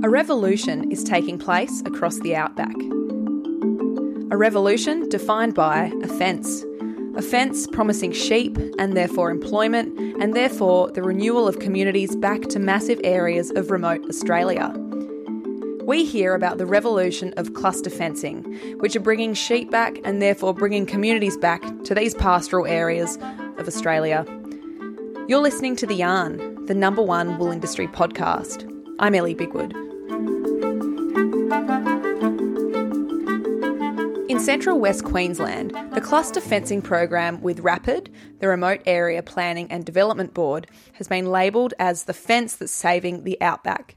A revolution is taking place across the outback. A revolution defined by a fence. A fence promising sheep and therefore employment, and therefore the renewal of communities back to massive areas of remote Australia. We hear about the revolution of cluster fencing, which are bringing sheep back and therefore bringing communities back to these pastoral areas of Australia. You're listening to The Yarn, the number one wool industry podcast. I'm Ellie Bigwood. In central West Queensland, the cluster fencing program with RAPAD, the Remote Area Planning and Development Board, has been labelled as the fence that's saving the outback.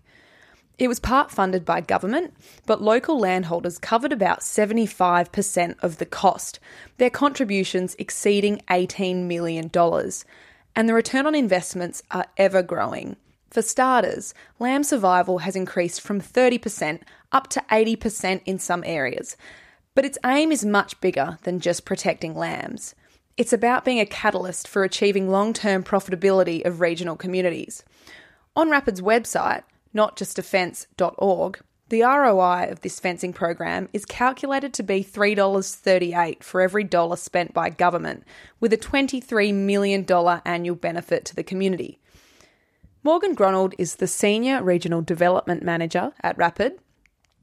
It was part funded by government, but local landholders covered about 75% of the cost, their contributions exceeding $18 million. And the return on investments are ever growing. For starters, lamb survival has increased from 30% up to 80% in some areas, but its aim is much bigger than just protecting lambs. It's about being a catalyst for achieving long term profitability of regional communities. On RAPAD's website, notjustafence.org, the ROI of this fencing program is calculated to be $3.38 for every dollar spent by government, with a $23 million annual benefit to the community. Morgan Gronold is the Senior Regional Development Manager at RAPAD,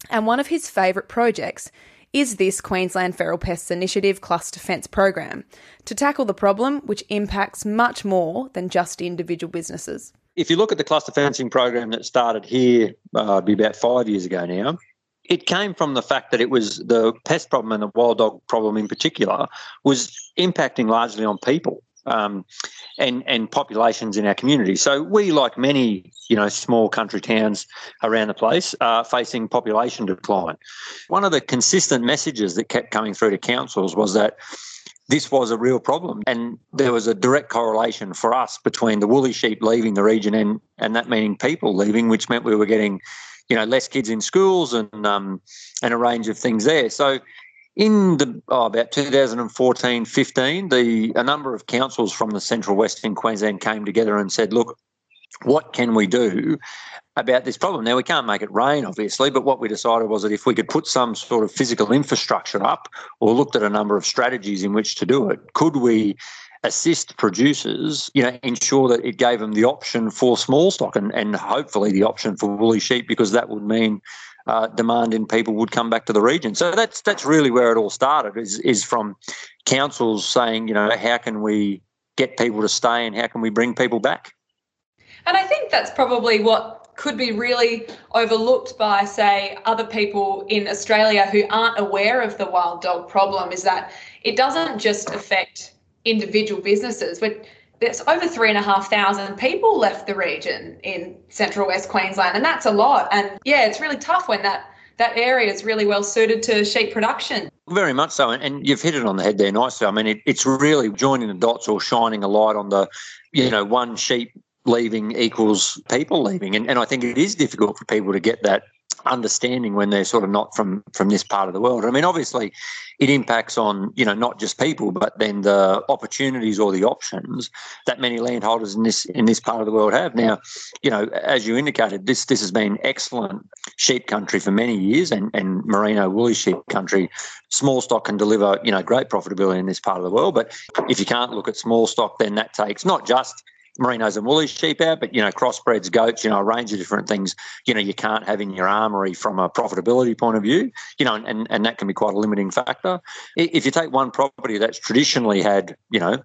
and one of his favourite projects is this Queensland Feral Pests Initiative Cluster Fence program to tackle the problem which impacts much more than just individual businesses. If you look at the cluster fencing program that started here, uh, be about five years ago now, it came from the fact that it was the pest problem and the wild dog problem in particular was impacting largely on people um, and and populations in our community. So we, like many you know small country towns around the place, are facing population decline. One of the consistent messages that kept coming through to councils was that this was a real problem. And there was a direct correlation for us between the woolly sheep leaving the region and, and that meaning people leaving, which meant we were getting, you know, less kids in schools and um, and a range of things there. So in the oh, about 2014 15 the a number of councils from the central western queensland came together and said look what can we do about this problem now we can't make it rain obviously but what we decided was that if we could put some sort of physical infrastructure up or looked at a number of strategies in which to do it could we assist producers, you know, ensure that it gave them the option for small stock and, and hopefully the option for woolly sheep because that would mean uh, demand in people would come back to the region. So that's that's really where it all started. Is is from councils saying, you know, how can we get people to stay and how can we bring people back? And I think that's probably what could be really overlooked by, say, other people in Australia who aren't aware of the wild dog problem is that it doesn't just affect individual businesses, but there's over three and a half thousand people left the region in central west Queensland, and that's a lot. And yeah, it's really tough when that that area is really well suited to sheep production. Very much so, and you've hit it on the head there nicely. I mean, it, it's really joining the dots or shining a light on the, you know, one sheep leaving equals people leaving, and and I think it is difficult for people to get that understanding when they're sort of not from from this part of the world. I mean, obviously, it impacts on you know not just people, but then the opportunities or the options that many landholders in this in this part of the world have. Now, you know, as you indicated, this this has been excellent sheep country for many years, and and merino woolly sheep country. Small stock can deliver you know great profitability in this part of the world, but if you can't look at small stock, then that takes not just merinos and woolly sheep out, but you know, crossbreds, goats, you know, a range of different things, you know, you can't have in your armory from a profitability point of view, you know, and, and that can be quite a limiting factor. If you take one property that's traditionally had, you know,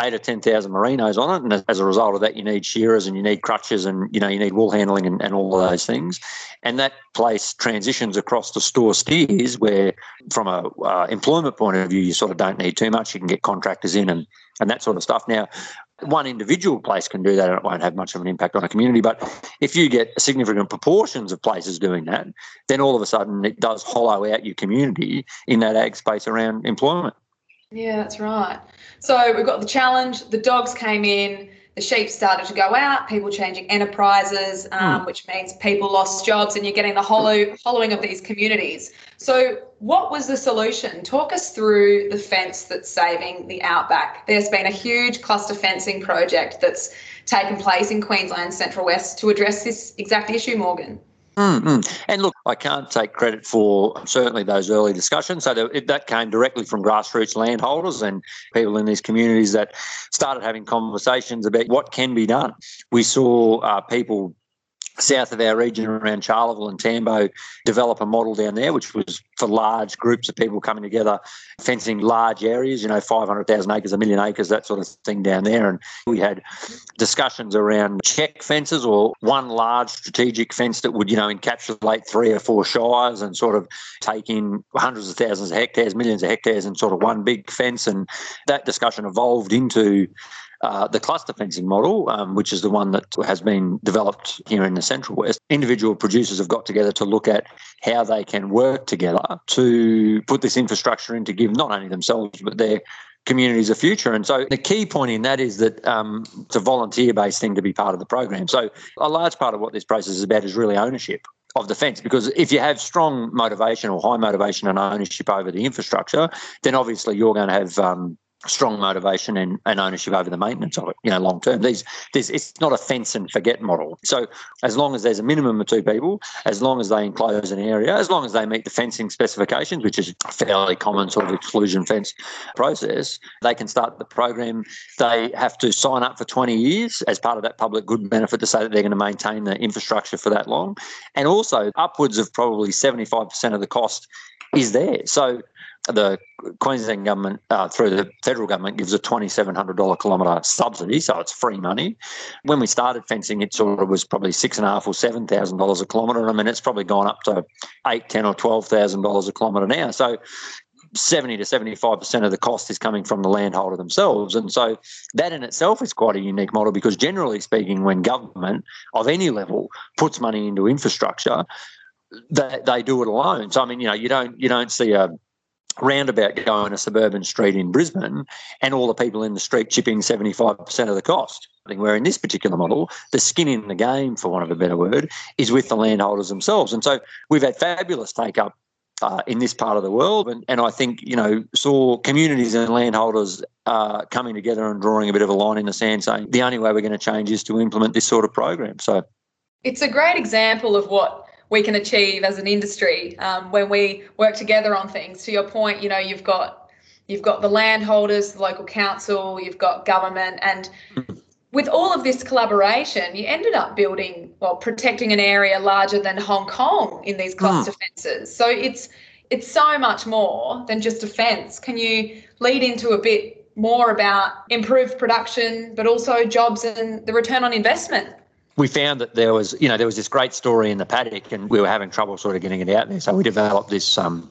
eight or 10,000 merinos on it, and as a result of that, you need shearers and you need crutchers and, you know, you need wool handling and, and all of those things. And that place transitions across to store steers where from a uh, employment point of view, you sort of don't need too much. You can get contractors in and and that sort of stuff. Now, one individual place can do that and it won't have much of an impact on a community. But if you get significant proportions of places doing that, then all of a sudden it does hollow out your community in that ag space around employment. Yeah, that's right. So we've got the challenge, the dogs came in, the sheep started to go out, people changing enterprises, um, mm. which means people lost jobs, and you're getting the hollow, hollowing of these communities. So, what was the solution? Talk us through the fence that's saving the outback. There's been a huge cluster fencing project that's taken place in Queensland Central West to address this exact issue, Morgan. Mm-hmm. And look, I can't take credit for certainly those early discussions. So that, came directly from grassroots landholders and people in these communities that started having conversations about what can be done. We saw uh, people south of our region around Charleville and Tambo develop a model down there, which was for large groups of people coming together, fencing large areas, you know, 500,000 acres, a million acres, that sort of thing down there. And we had discussions around check fences or one large strategic fence that would, you know, encapsulate three or four shires and sort of take in hundreds of thousands of hectares, millions of hectares in sort of one big fence. And that discussion evolved into uh, the cluster fencing model, um, which is the one that has been developed here in the Central West, individual producers have got together to look at how they can work together to put this infrastructure in to give not only themselves but their communities a future. And so the key point in that is that um, it's a volunteer based thing to be part of the program. So a large part of what this process is about is really ownership of the fence because if you have strong motivation or high motivation and ownership over the infrastructure, then obviously you're going to have um, strong motivation and, and ownership over the maintenance of it, you know, long term. These, this, it's not a fence and forget model. So as long as there's a minimum of two people, as long as they enclose an area, as long as they meet the fencing specifications, which is a fairly common sort of exclusion fence process, they can start the program. They have to sign up for 20 years as part of that public good benefit to say that they're going to maintain the infrastructure for that long. And also upwards of probably 75% of the cost is there. So the Queensland government, uh, through the federal government, gives a $2,700 kilometre subsidy, so it's free money. When we started fencing, it sort of was probably six and a half or seven thousand dollars a kilometre. And I mean, it's probably gone up to eight, ten, or twelve thousand dollars a kilometre now. So 70 to 75% of the cost is coming from the landholder themselves. And so that in itself is quite a unique model because generally speaking, when government of any level puts money into infrastructure, they, they do it alone. So I mean, you know, you don't you don't see a roundabout going a suburban street in Brisbane and all the people in the street chipping 75% of the cost. I think where in this particular model, the skin in the game, for want of a better word, is with the landholders themselves. And so we've had fabulous take up uh, in this part of the world. And, and I think, you know, saw communities and landholders uh, coming together and drawing a bit of a line in the sand saying the only way we're going to change is to implement this sort of program. So it's a great example of what we can achieve as an industry um, when we work together on things. To your point, you know, you've got you've got the landholders, the local council, you've got government, and with all of this collaboration, you ended up building, well, protecting an area larger than Hong Kong in these cluster mm. fences. So it's it's so much more than just a fence. Can you lead into a bit more about improved production, but also jobs and the return on investment? We found that there was, you know, there was this great story in the paddock, and we were having trouble sort of getting it out there. So we developed this, um,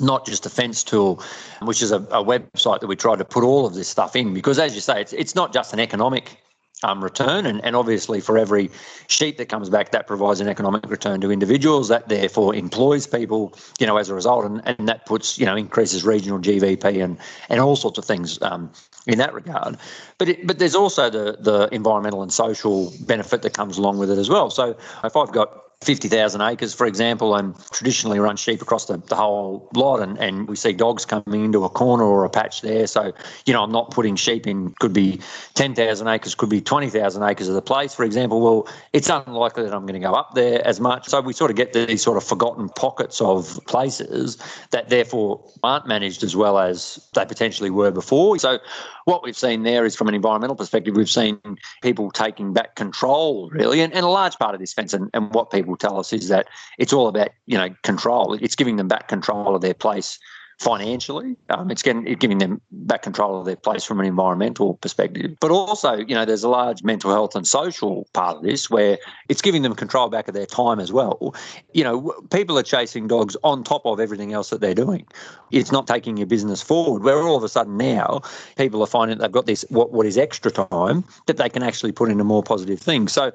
not just a fence tool, which is a, a, website that we tried to put all of this stuff in, because as you say, it's it's not just an economic um, return, and, and obviously for every sheep that comes back, that provides an economic return to individuals. That therefore employs people, you know, as a result, and, and that puts, you know, increases regional GVP and and all sorts of things um, in that regard. But it, but there's also the the environmental and social benefit that comes along with it as well. So if I've got 50,000 acres, for example, and traditionally run sheep across the, the whole lot. And, and we see dogs coming into a corner or a patch there. So, you know, I'm not putting sheep in, could be 10,000 acres, could be 20,000 acres of the place, for example. Well, it's unlikely that I'm going to go up there as much. So we sort of get these sort of forgotten pockets of places that therefore aren't managed as well as they potentially were before. So what we've seen there is from an environmental perspective, we've seen people taking back control, really. And, and a large part of this fence and, and what people tell us is that it's all about, you know, control. It's giving them back control of their place financially. Um, it's getting it giving them back control of their place from an environmental perspective. But also, you know, there's a large mental health and social part of this where it's giving them control back of their time as well. You know, people are chasing dogs on top of everything else that they're doing. It's not taking your business forward. Where all of a sudden now people are finding they've got this what what is extra time that they can actually put into more positive things. So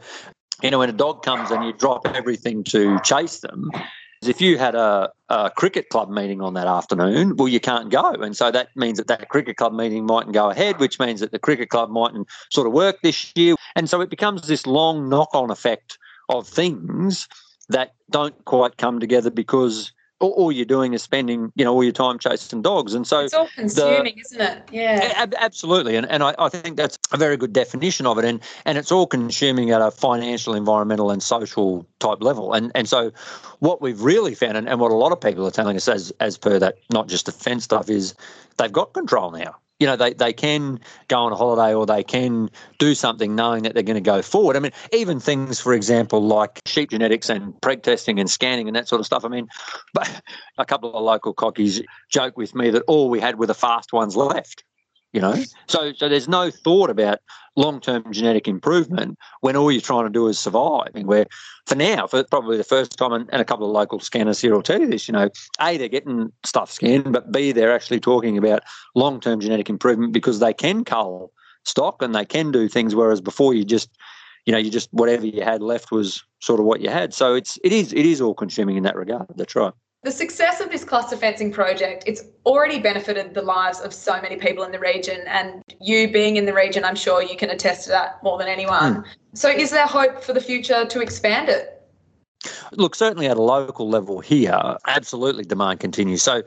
you know, when a dog comes and you drop everything to chase them, if you had a, a, cricket club meeting on that afternoon, well, you can't go. And so that means that that cricket club meeting mightn't go ahead, which means that the cricket club mightn't sort of work this year. And so it becomes this long knock on effect of things that don't quite come together because all, all, you're doing is spending, you know, all your time chasing dogs. And so it's all consuming, the, isn't it? Yeah, ab- absolutely. And and I, I think that's a very good definition of it. And and it's all consuming at a financial, environmental, and social type level. And and so what we've really found, and, and what a lot of people are telling us, as as per that, not just a fence stuff, is they've got control now you know, they, they can go on a holiday or they can do something knowing that they're going to go forward. I mean, even things, for example, like sheep genetics and preg testing and scanning and that sort of stuff. I mean, but a couple of local cockies joke with me that all we had were the fast ones left you know? So so there's no thought about long-term genetic improvement when all you're trying to do is survive and where for now for probably the first time and, and, a couple of local scanners here will tell you this you know a they're getting stuff scanned but b they're actually talking about long-term genetic improvement because they can cull stock and they can do things whereas before you just you know you just whatever you had left was sort of what you had. So it's it is it is all consuming in that regard that's right the success of this cluster fencing project, it's already benefited the lives of so many people in the region. And you being in the region, I'm sure you can attest to that more than anyone. Mm. So, is there hope for the future to expand it? Look, certainly at a local level here, absolutely demand continues. So,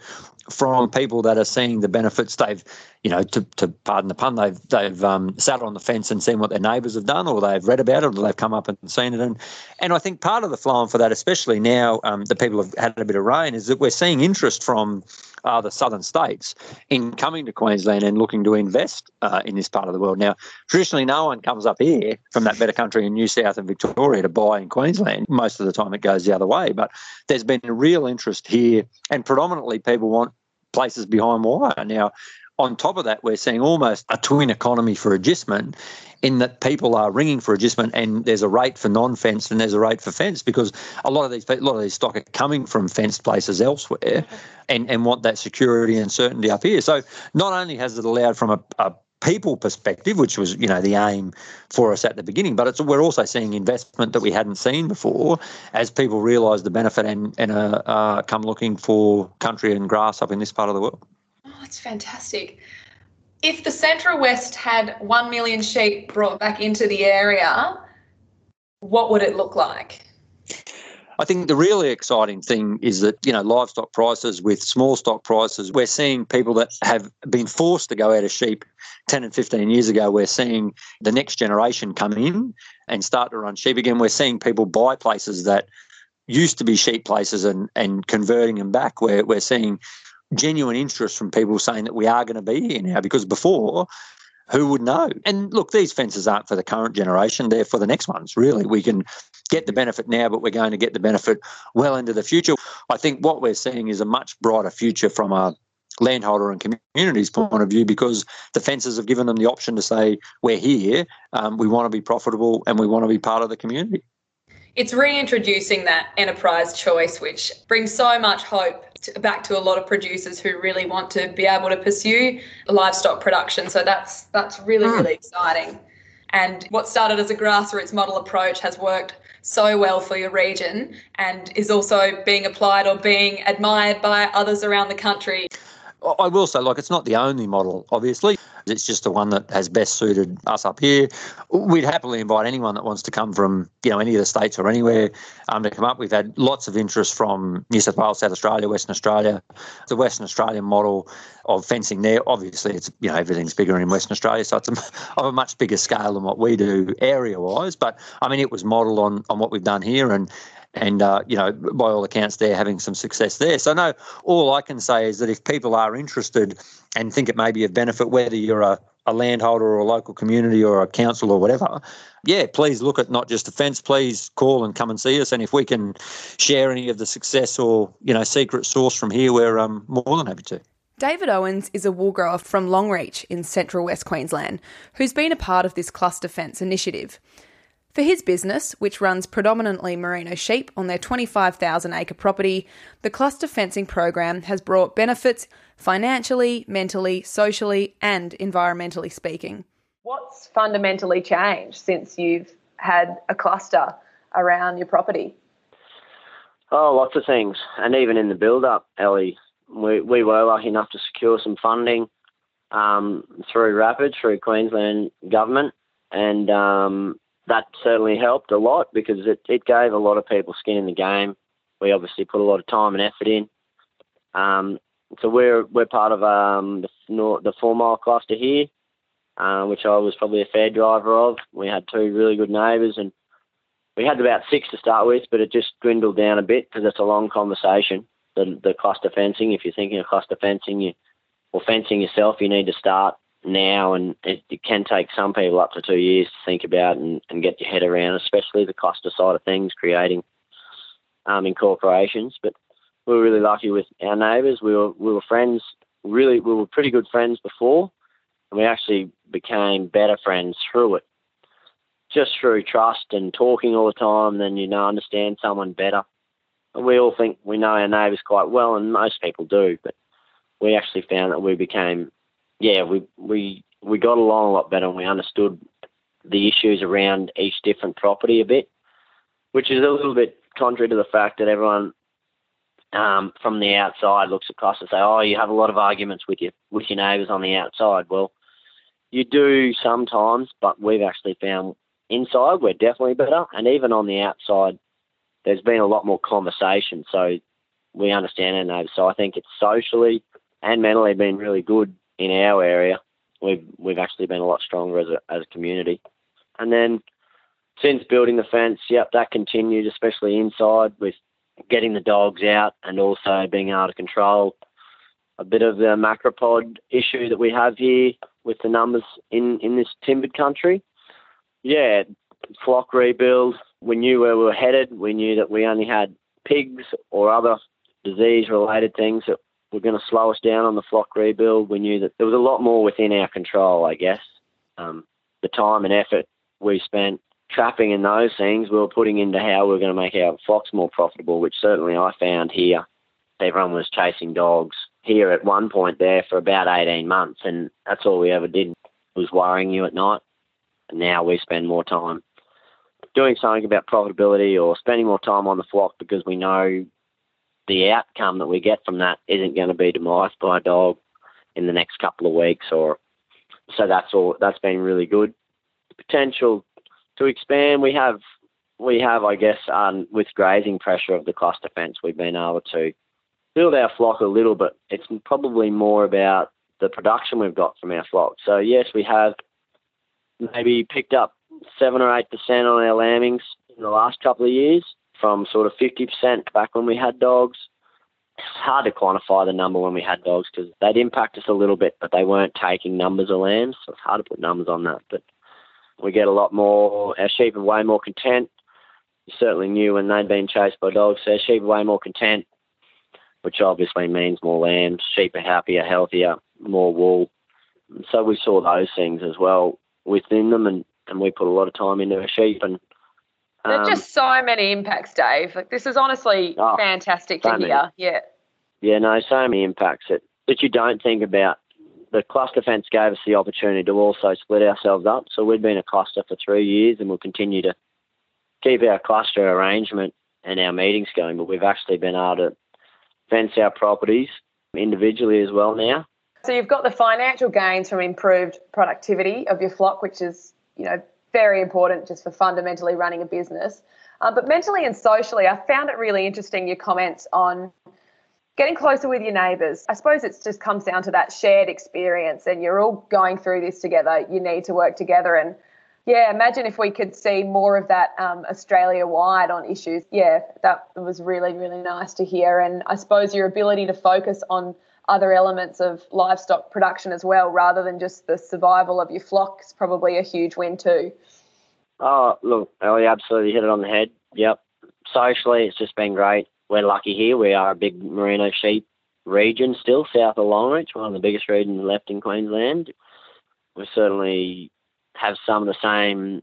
from people that are seeing the benefits, they've, you know, to, to pardon the pun, they've they've um, sat on the fence and seen what their neighbours have done, or they've read about it, or they've come up and seen it. And and I think part of the flow on for that, especially now um, that people have had a bit of rain, is that we're seeing interest from uh, the southern states in coming to Queensland and looking to invest uh, in this part of the world. Now, traditionally, no one comes up here from that better country in New South and Victoria to buy in Queensland. Most of the time, it goes the other way. But there's been real interest here, and predominantly people want places behind wire. Now, on top of that, we're seeing almost a twin economy for agistment in that people are ringing for agistment and there's a rate for non-fenced and there's a rate for fenced because a lot of these a lot of these stock are coming from fenced places elsewhere and, and want that security and certainty up here. So not only has it allowed from a, a people perspective, which was you know the aim for us at the beginning. But it's we're also seeing investment that we hadn't seen before as people realise the benefit and and uh, uh, come looking for country and grass up in this part of the world. Oh, that's fantastic. If the Central West had one million sheep brought back into the area, what would it look like? I think the really exciting thing is that, you know, livestock prices with small stock prices, we're seeing people that have been forced to go out of sheep 10 and 15 years ago. We're seeing the next generation come in and start to run sheep again. We're seeing people buy places that used to be sheep places and, and converting them back. We're, we're seeing genuine interest from people saying that we are going to be here now because before who would know? And look, these fences aren't for the current generation, they're for the next ones, really. We can get the benefit now, but we're going to get the benefit well into the future. I think what we're seeing is a much brighter future from a landholder and community's point of view because the fences have given them the option to say, we're here, um, we want to be profitable, and we want to be part of the community. It's reintroducing that enterprise choice, which brings so much hope to, back to a lot of producers who really want to be able to pursue livestock production. So that's that's really mm. really exciting. And what started as a grassroots model approach has worked so well for your region and is also being applied or being admired by others around the country. I will say, like, it's not the only model, obviously. It's just the one that has best suited us up here. We'd happily invite anyone that wants to come from, you know, any of the states or anywhere um, to come up. We've had lots of interest from New South Wales, South Australia, Western Australia. The Western Australian model of fencing there, obviously, it's, you know, everything's bigger in Western Australia, so it's a, of a much bigger scale than what we do area-wise. But, I mean, it was modelled on, on what we've done here and and uh, you know, by all accounts, they're having some success there. So no, all I can say is that if people are interested and think it may be of benefit, whether you're a, a landholder or a local community or a council or whatever, yeah, please look at not just a fence. Please call and come and see us. And if we can share any of the success or you know secret sauce from here, we're um, more than happy to. David Owens is a wool grower from Longreach in central West Queensland who's been a part of this cluster fence initiative. For his business, which runs predominantly merino sheep on their 25,000 acre property, the cluster fencing program has brought benefits financially, mentally, socially, and environmentally speaking. What's fundamentally changed since you've had a cluster around your property? Oh, lots of things. And even in the build up, Ellie, we, we were lucky enough to secure some funding um, through RAPAD, through Queensland government. And um, that certainly helped a lot because it, it gave a lot of people skin in the game. We obviously put a lot of time and effort in. Um, so we're we're part of um, the, the four mile cluster here, uh, which I was probably a fair driver of. We had two really good neighbours, and we had about six to start with, but it just dwindled down a bit because it's a long conversation. The the cluster fencing. If you're thinking of cluster fencing, you or fencing yourself, you need to start now, and it, it, can take some people up to two years to think about and, and get your head around, especially the cluster side of things, creating um, incorporations. But we were really lucky with our neighbours. We were we were friends. Really, we were pretty good friends before, and we actually became better friends through it. Just through trust and talking all the time, then you know understand someone better. And we all think we know our neighbours quite well, and most people do. But we actually found that we became, yeah, we we we got along a lot better, and we understood the issues around each different property a bit, which is a little bit contrary to the fact that everyone um, from the outside looks across and say, "Oh, you have a lot of arguments with your with your neighbours on the outside." Well, you do sometimes, but we've actually found inside we're definitely better, and even on the outside, there's been a lot more conversation. So we understand our neighbours. So I think it's socially and mentally been really good in our area. We've we've actually been a lot stronger as a as a community, and then since building the fence, yep, that continued, especially inside with getting the dogs out and also being able to control a bit of the macropod issue that we have here with the numbers in, in this timbered country. Yeah, flock rebuild. We knew where we were headed. We knew that we only had pigs or other disease related things that were going to slow us down on the flock rebuild. We knew that there was a lot more within our control, I guess. Um, the time and effort we spent trapping and those things we were putting into how we were going to make our flocks more profitable, which certainly I found here. Everyone was chasing dogs here at one point there for about 18 months, and that's all we ever did was worrying you at night. And now we spend more time doing something about profitability or spending more time on the flock because we know the outcome that we get from that isn't going to be demised by a dog in the next couple of weeks or so that's all that's been really good The potential to expand, we have we have, I guess, um, with grazing pressure of the cluster fence, we've been able to build our flock a little bit. It's probably more about the production we've got from our flock. So yes, we have maybe picked up seven or eight percent on our lambings in the last couple of years, from sort of fifty percent back when we had dogs. It's hard to quantify the number when we had dogs because they'd impact us a little bit, but they weren't taking numbers of lambs. So it's hard to put numbers on that, but we get a lot more, our sheep are way more content. Certainly knew when they'd been chased by dogs, so our sheep are way more content, which obviously means more lambs. Sheep are happier, healthier, more wool. So we saw those things as well within them, and, and we put a lot of time into our sheep. And um, There's just so many impacts, Dave. Like this is honestly oh, fantastic to so hear. Yeah. Yeah, no, so many impacts that, that you don't think about the cluster fence gave us the opportunity to also split ourselves up. So we'd been a cluster for three years and we'll continue to keep our cluster arrangement and our meetings going, but we've actually been able to fence our properties individually as well now. So you've got the financial gains from improved productivity of your flock, which is, you know, very important just for fundamentally running a business. Um, but mentally and socially, I found it really interesting your comments on getting closer with your neighbours. I suppose it just comes down to that shared experience, and you're all going through this together. You need to work together, and yeah, imagine if we could see more of that um, Australia wide on issues. Yeah, that was really, really nice to hear. And I suppose your ability to focus on other elements of livestock production as well, rather than just the survival of your flock, is probably a huge win too. Oh, look, Ellie absolutely hit it on the head. Yep. Socially, it's just been great we're lucky here. We are a big merino sheep region still, south of Longreach, one of the biggest regions left in Queensland. We certainly have some of the same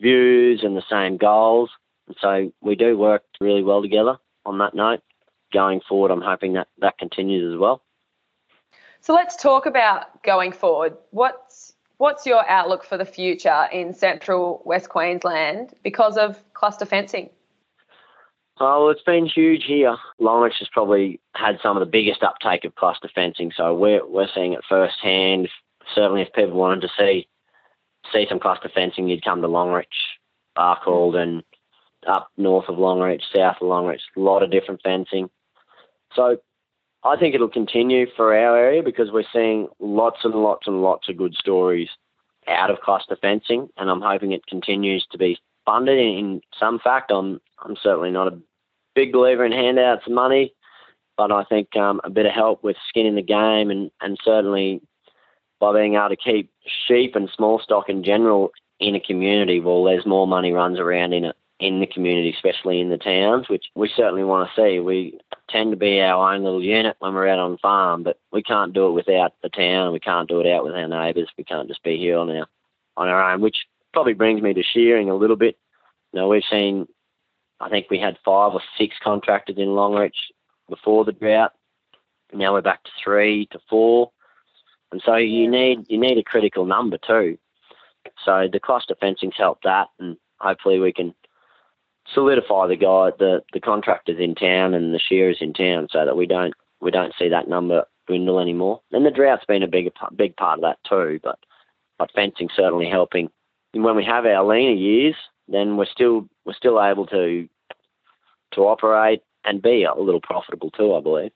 views and the same goals. And so we do work really well together on that note. Going forward, I'm hoping that that continues as well. So let's talk about going forward. What's what's your outlook for the future in central West Queensland because of cluster fencing? Oh, it's been huge here. Longreach has probably had some of the biggest uptake of cluster fencing, so we're we're seeing it firsthand. Certainly, if people wanted to see see some cluster fencing, you'd come to Longreach, Barcaldine, and up north of Longreach, south of Longreach. A lot of different fencing. So I think it'll continue for our area because we're seeing lots and lots and lots of good stories out of cluster fencing, and I'm hoping it continues to be funded in some fact. I'm I'm certainly not a big believer in handouts of money, but I think um, a bit of help with skin in the game and, and certainly by being able to keep sheep and small stock in general in a community, well, there's more money runs around in it in the community, especially in the towns, which we certainly want to see. We tend to be our own little unit when we're out on the farm, but we can't do it without the town. We can't do it out with our neighbours. We can't just be here on our on our own, which probably brings me to shearing a little bit. You know, we've seen, I think we had five or six contractors in Longreach before the drought. Now we're back to three to four, and so you need you need a critical number too. So the cost cluster fencing's helped that, and hopefully we can solidify the guy, the the contractors in town and the shearers in town, so that we don't we don't see that number dwindle anymore. And the drought's been a big big part of that too, but but fencing certainly helping. And when we have our leaner years, then we're still we're still able to to operate and be a little profitable too, I believe.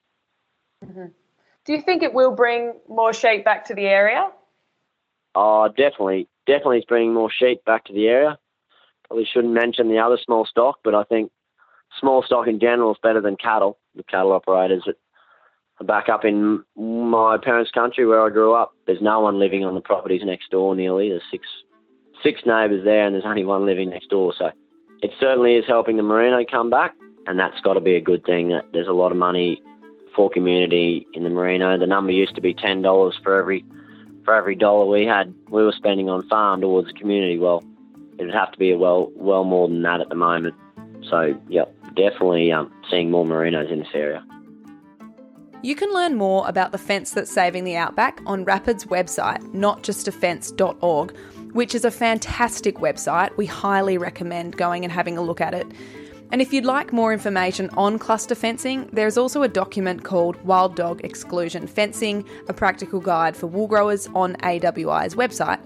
Mm-hmm. Do you think it will bring more sheep back to the area? Oh, definitely, definitely, it's bringing more sheep back to the area. Probably shouldn't mention the other small stock, but I think small stock in general is better than cattle. The cattle operators that are back up in my parents' country where I grew up. There's no one living on the properties next door nearly. There's six six neighbours there, and there's only one living next door. So it certainly is helping the merino come back, and that's got to be a good thing. That there's a lot of money for community in the merino. The number used to be ten dollars for every for every dollar we had we were spending on farm towards the community. Well, it would have to be a well well more than that at the moment. So, yep, definitely um, seeing more merinos in this area. You can learn more about the fence that's saving the outback on RAPAD's website, notjustafence.org, which is a fantastic website. We highly recommend going and having a look at it. And if you'd like more information on cluster fencing, there's also a document called Wild Dog Exclusion Fencing, a practical guide for wool growers on AWI's website.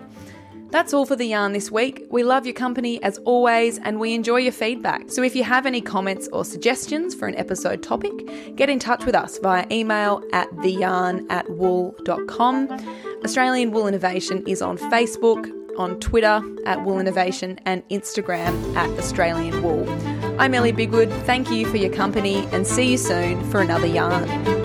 That's all for the yarn this week. We love your company as always and we enjoy your feedback. So if you have any comments or suggestions for an episode topic, get in touch with us via email at theyarn at wool.com. Australian Wool Innovation is on Facebook, on Twitter at Wool Innovation, and Instagram at Australian Wool. I'm Ellie Bigwood. Thank you for your company and see you soon for another yarn.